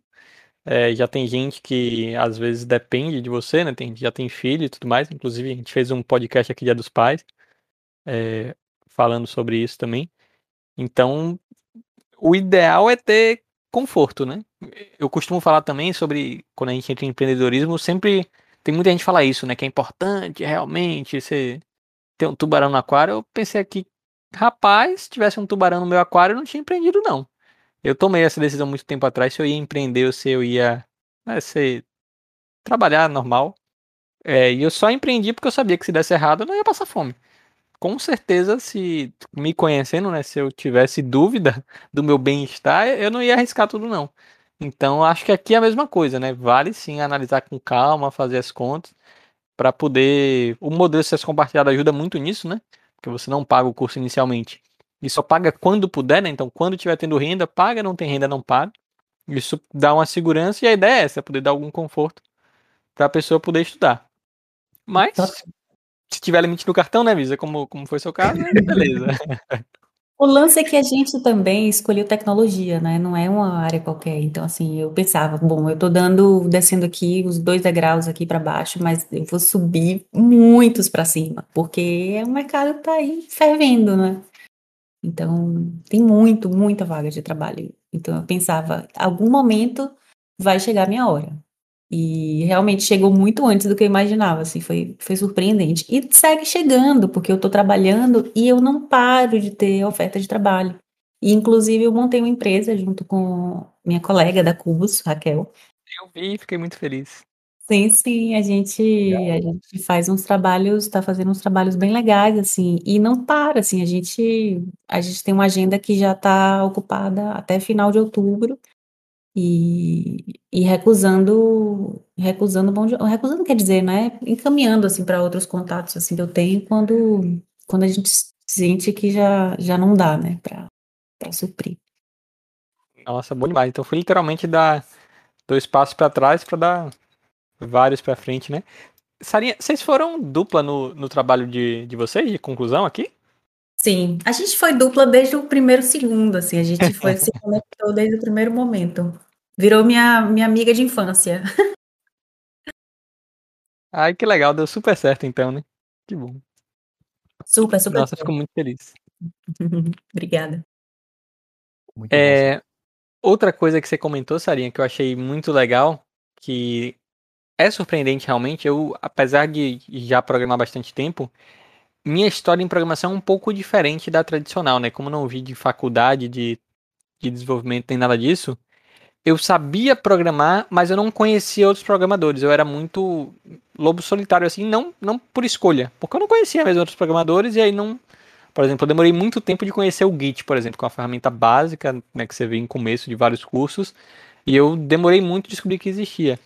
é, já tem gente que às vezes depende de você, né? Tem, já tem filho e tudo mais. Inclusive, a gente fez um podcast aqui Dia dos Pais, é, falando sobre isso também. Então, o ideal é ter conforto, né? Eu costumo falar também sobre quando a gente entra em empreendedorismo, sempre tem muita gente que fala isso, né? Que é importante realmente você ter um tubarão no aquário. Eu pensei aqui, rapaz, se tivesse um tubarão no meu aquário, eu não tinha empreendido, não. Eu tomei essa decisão muito tempo atrás se eu ia empreender ou se eu ia né, ser, trabalhar normal. É, e eu só empreendi porque eu sabia que se desse errado eu não ia passar fome. Com certeza, se me conhecendo, né, se eu tivesse dúvida do meu bem-estar, eu não ia arriscar tudo não. Então, acho que aqui é a mesma coisa, né? Vale sim analisar com calma, fazer as contas para poder. O modelo de acesso compartilhado ajuda muito nisso, né? Porque você não paga o curso inicialmente e só paga quando puder, né? Então, quando tiver tendo renda, paga, não tem renda, não paga. Isso dá uma segurança e a ideia é essa, é poder dar algum conforto para a pessoa poder estudar. Mas, se tiver limite no cartão, né, Visa? Como, como foi seu caso, beleza. O lance é que a gente também escolheu tecnologia, né? Não é uma área qualquer. Então, assim, eu pensava, bom, eu tô dando, descendo aqui os dois degraus aqui para baixo, mas eu vou subir muitos para cima, porque o mercado tá aí fervendo, né? Então, tem muito, muita vaga de trabalho. Então, eu pensava, algum momento vai chegar a minha hora. E realmente chegou muito antes do que eu imaginava, assim, foi, foi surpreendente. E segue chegando, porque eu estou trabalhando e eu não paro de ter oferta de trabalho. E, inclusive, eu montei uma empresa junto com minha colega da Cubus, Raquel. Eu vi e fiquei muito feliz. Sim, sim, a gente, a gente faz uns trabalhos, está fazendo uns trabalhos bem legais, assim, e não para, assim, a gente, a gente tem uma agenda que já está ocupada até final de outubro, e, e recusando, recusando, bom, recusando quer dizer, né, encaminhando assim para outros contatos assim que eu tenho quando quando a gente sente que já já não dá, né, para para suprir. Nossa, bom demais. Então foi literalmente dar dois passos para trás para dar vários para frente, né? Sarinha, vocês foram dupla no, no trabalho de, de vocês, de conclusão aqui? Sim, a gente foi dupla desde o primeiro segundo, assim, a gente foi se conectou desde o primeiro momento. Virou minha, minha amiga de infância. Ai, que legal, deu super certo então, né? Que bom. Super, super. Nossa, fico muito feliz. Obrigada. Muito é, outra coisa que você comentou, Sarinha, que eu achei muito legal, que é surpreendente realmente, eu, apesar de já programar bastante tempo, minha história em programação é um pouco diferente da tradicional, né? Como não vi de faculdade de, de desenvolvimento nem nada disso, eu sabia programar, mas eu não conhecia outros programadores. Eu era muito lobo solitário, assim, não, não por escolha, porque eu não conhecia mesmo outros programadores e aí não. Por exemplo, eu demorei muito tempo de conhecer o Git, por exemplo, que é uma ferramenta básica, né, que você vê em começo de vários cursos, e eu demorei muito de descobrir que existia.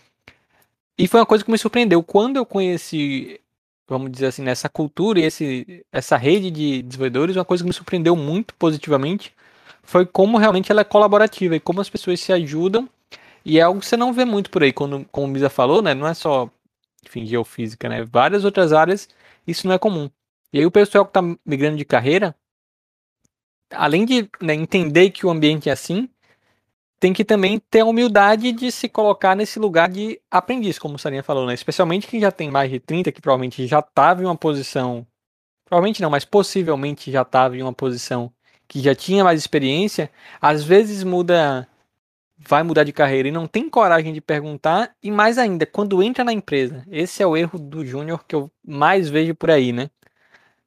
E foi uma coisa que me surpreendeu. Quando eu conheci, vamos dizer assim, nessa cultura e esse, essa rede de desenvolvedores, uma coisa que me surpreendeu muito positivamente foi como realmente ela é colaborativa e como as pessoas se ajudam. E é algo que você não vê muito por aí, quando, como o Misa falou, né? Não é só, enfim, geofísica, né? Várias outras áreas, isso não é comum. E aí o pessoal que está migrando de carreira, além de né, entender que o ambiente é assim, tem que também ter a humildade de se colocar nesse lugar de aprendiz, como o Sarinha falou, né? Especialmente quem já tem mais de 30, que provavelmente já estava em uma posição. Provavelmente não, mas possivelmente já estava em uma posição que já tinha mais experiência, às vezes muda, vai mudar de carreira e não tem coragem de perguntar, e mais ainda, quando entra na empresa, esse é o erro do júnior que eu mais vejo por aí, né?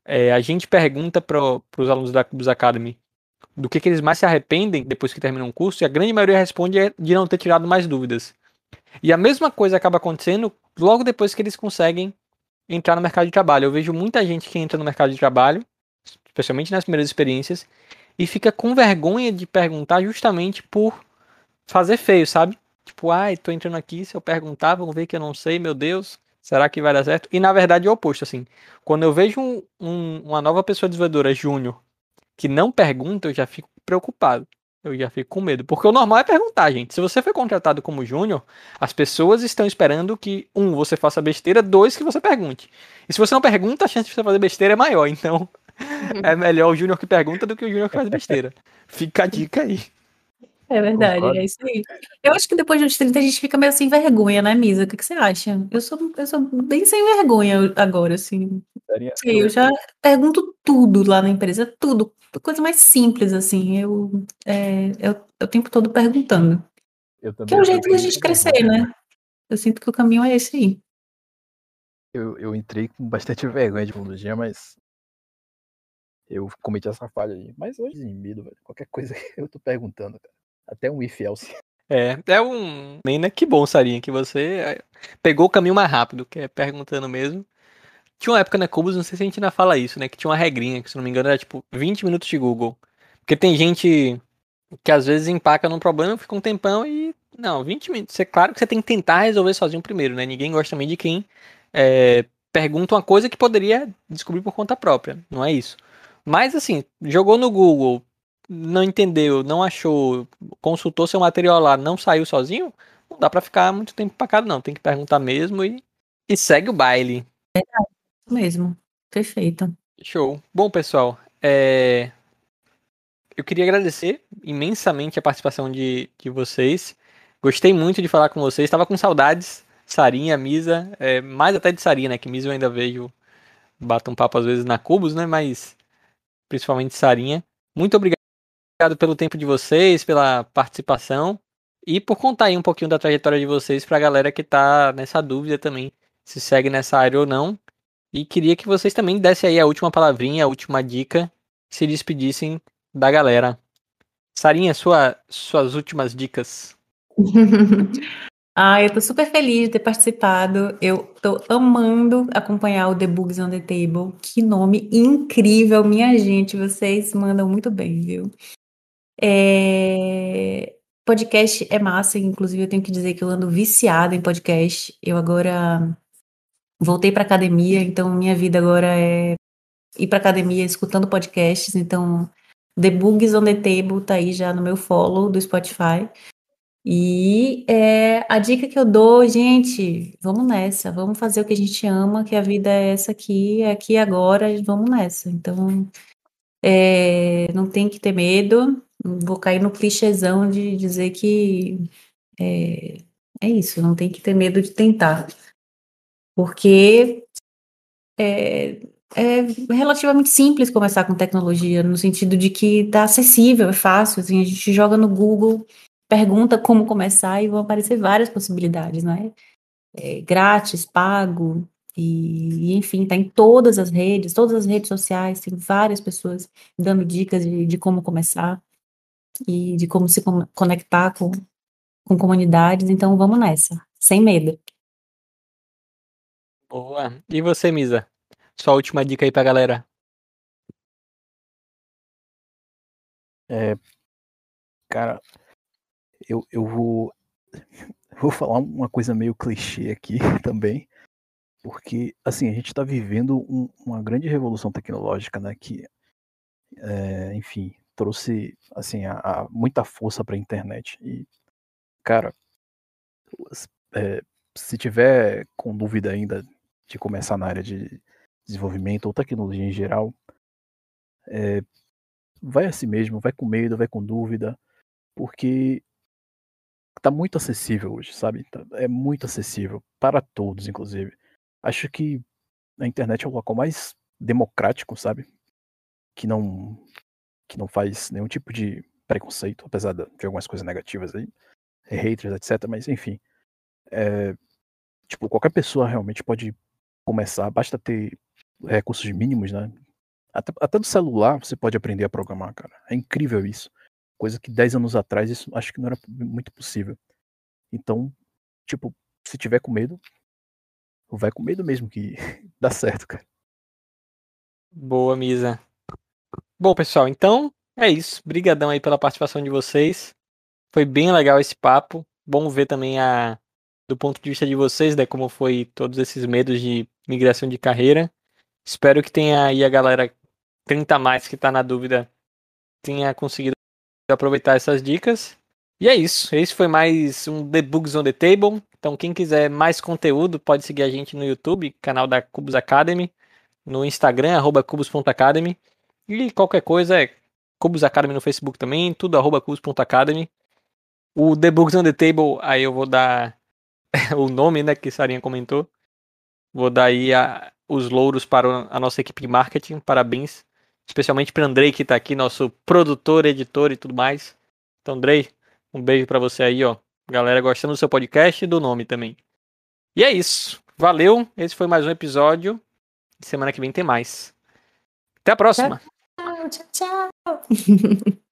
É, a gente pergunta para os alunos da Cubus Academy do que, que, eles mais se arrependem depois que terminam o curso, e a grande maioria responde é de não ter tirado mais dúvidas. E a mesma coisa acaba acontecendo logo depois que eles conseguem entrar no mercado de trabalho. Eu vejo muita gente que entra no mercado de trabalho, especialmente nas primeiras experiências, e fica com vergonha de perguntar justamente por fazer feio, sabe? Tipo, ai, tô entrando aqui, se eu perguntar, vão ver que eu não sei, meu Deus, será que vai dar certo? E na verdade é o oposto, assim. Quando eu vejo um, um, uma nova pessoa desenvolvedora júnior que não pergunta, eu já fico preocupado. Eu já fico com medo. Porque o normal é perguntar, gente. Se você foi contratado como júnior, as pessoas estão esperando que, um, você faça besteira, dois, que você pergunte. E se você não pergunta, a chance de você fazer besteira é maior. Então, é melhor o Júnior que pergunta do que o Júnior que faz besteira. Fica a dica aí. É verdade, Concordo. é isso aí. Eu acho que depois de uns 30 a gente fica meio sem vergonha, né, Misa? O que, que você acha? Eu sou, eu sou bem sem vergonha agora, assim. Eu já pergunto tudo lá na empresa, tudo. Coisa mais simples, assim. Eu, é, eu, eu o tempo todo perguntando. Eu também que é o jeito da gente crescer, né? Eu sinto que o caminho é esse aí. Eu, eu entrei com bastante vergonha de dia, mas eu cometi essa falha aí. Mas hoje medo, velho. Qualquer coisa eu tô perguntando, cara. Até um if else. É, é um. Nem né? Que bom, Sarinha, que você é, pegou o caminho mais rápido, que é perguntando mesmo. Tinha uma época na Cubos, não sei se a gente ainda fala isso, né? Que tinha uma regrinha, que se não me engano era tipo 20 minutos de Google. Porque tem gente que às vezes empaca num problema, fica um tempão e. Não, 20 minutos. É claro que você tem que tentar resolver sozinho primeiro, né? Ninguém gosta também de quem é, pergunta uma coisa que poderia descobrir por conta própria. Não é isso. Mas assim, jogou no Google, não entendeu, não achou, consultou seu material lá, não saiu sozinho, não dá para ficar muito tempo empacado não, tem que perguntar mesmo e, e segue o baile. É mesmo. Perfeito. Show. Bom, pessoal, é... eu queria agradecer imensamente a participação de, de vocês. Gostei muito de falar com vocês. Estava com saudades. Sarinha, Misa, é, mais até de Sarinha, né? Que Misa eu ainda vejo, bato um papo às vezes na Cubos, né? Mas principalmente Sarinha. Muito obrigado pelo tempo de vocês, pela participação e por contar aí um pouquinho da trajetória de vocês para a galera que tá nessa dúvida também, se segue nessa área ou não. E queria que vocês também dessem aí a última palavrinha, a última dica, se despedissem da galera. Sarinha, sua, suas últimas dicas. Ah, eu tô super feliz de ter participado. Eu tô amando acompanhar o The Bugs on the Table. Que nome incrível, minha gente. Vocês mandam muito bem, viu? É... Podcast é massa, inclusive eu tenho que dizer que eu ando viciada em podcast. Eu agora voltei pra academia, então minha vida agora é ir pra academia escutando podcasts. Então, The Bugs on the Table tá aí já no meu follow do Spotify. E é, a dica que eu dou, gente, vamos nessa, vamos fazer o que a gente ama, que a vida é essa aqui, é aqui agora, vamos nessa. Então, é, não tem que ter medo, vou cair no clichêzão de dizer que é, é isso, não tem que ter medo de tentar. Porque é, é relativamente simples começar com tecnologia, no sentido de que tá acessível, é fácil, assim, a gente joga no Google pergunta como começar e vão aparecer várias possibilidades, né? É, grátis, pago, e, enfim, tá em todas as redes, todas as redes sociais, tem várias pessoas dando dicas de, de como começar e de como se conectar com, com comunidades, então vamos nessa, sem medo. Boa. E você, Misa? Sua última dica aí pra galera. É, cara, eu, eu vou, vou falar uma coisa meio clichê aqui também, porque assim a gente está vivendo um, uma grande revolução tecnológica, né? Que, é, enfim, trouxe assim a, a muita força para a internet e, cara, é, se tiver com dúvida ainda de começar na área de desenvolvimento ou tecnologia em geral, é, vai a si mesmo, vai com medo, vai com dúvida, porque tá muito acessível hoje, sabe? Tá, é muito acessível para todos, inclusive. Acho que a internet é o local mais democrático, sabe? Que não que não faz nenhum tipo de preconceito, apesar de, algumas coisas negativas aí, haters, etc. Mas enfim, é, tipo qualquer pessoa realmente pode começar, basta ter recursos mínimos, né? Até, até do celular você pode aprender a programar, cara. É incrível isso. Coisa que 10 anos atrás isso acho que não era muito possível. Então, tipo, se tiver com medo, vai com medo mesmo que dá certo, cara. Boa, Misa. Bom, pessoal, então é isso. Brigadão aí pela participação de vocês. Foi bem legal esse papo. Bom ver também a do ponto de vista de vocês, né, como foi todos esses medos de migração de carreira. Espero que tenha aí a galera 30 mais que tá na dúvida tenha conseguido aproveitar essas dicas. E é isso. Esse foi mais um The Bugs on the Table. Então, quem quiser mais conteúdo, pode seguir a gente no YouTube, canal da Cubus Academy, no Instagram, arroba cubus.academy. E qualquer coisa é Cubus Academy no Facebook também, tudo arroba cubus.academy. O The Bugs on the Table, aí eu vou dar o nome, né, que Sarinha comentou. Vou dar aí a, os louros para a nossa equipe de marketing. Parabéns especialmente para Andrei que está aqui, nosso produtor, editor e tudo mais. Então, Andrei, um beijo para você aí, ó. Galera gostando do seu podcast e do nome também. E é isso. Valeu. Esse foi mais um episódio. Semana que vem tem mais. Até a próxima. Tchau, tchau, tchau.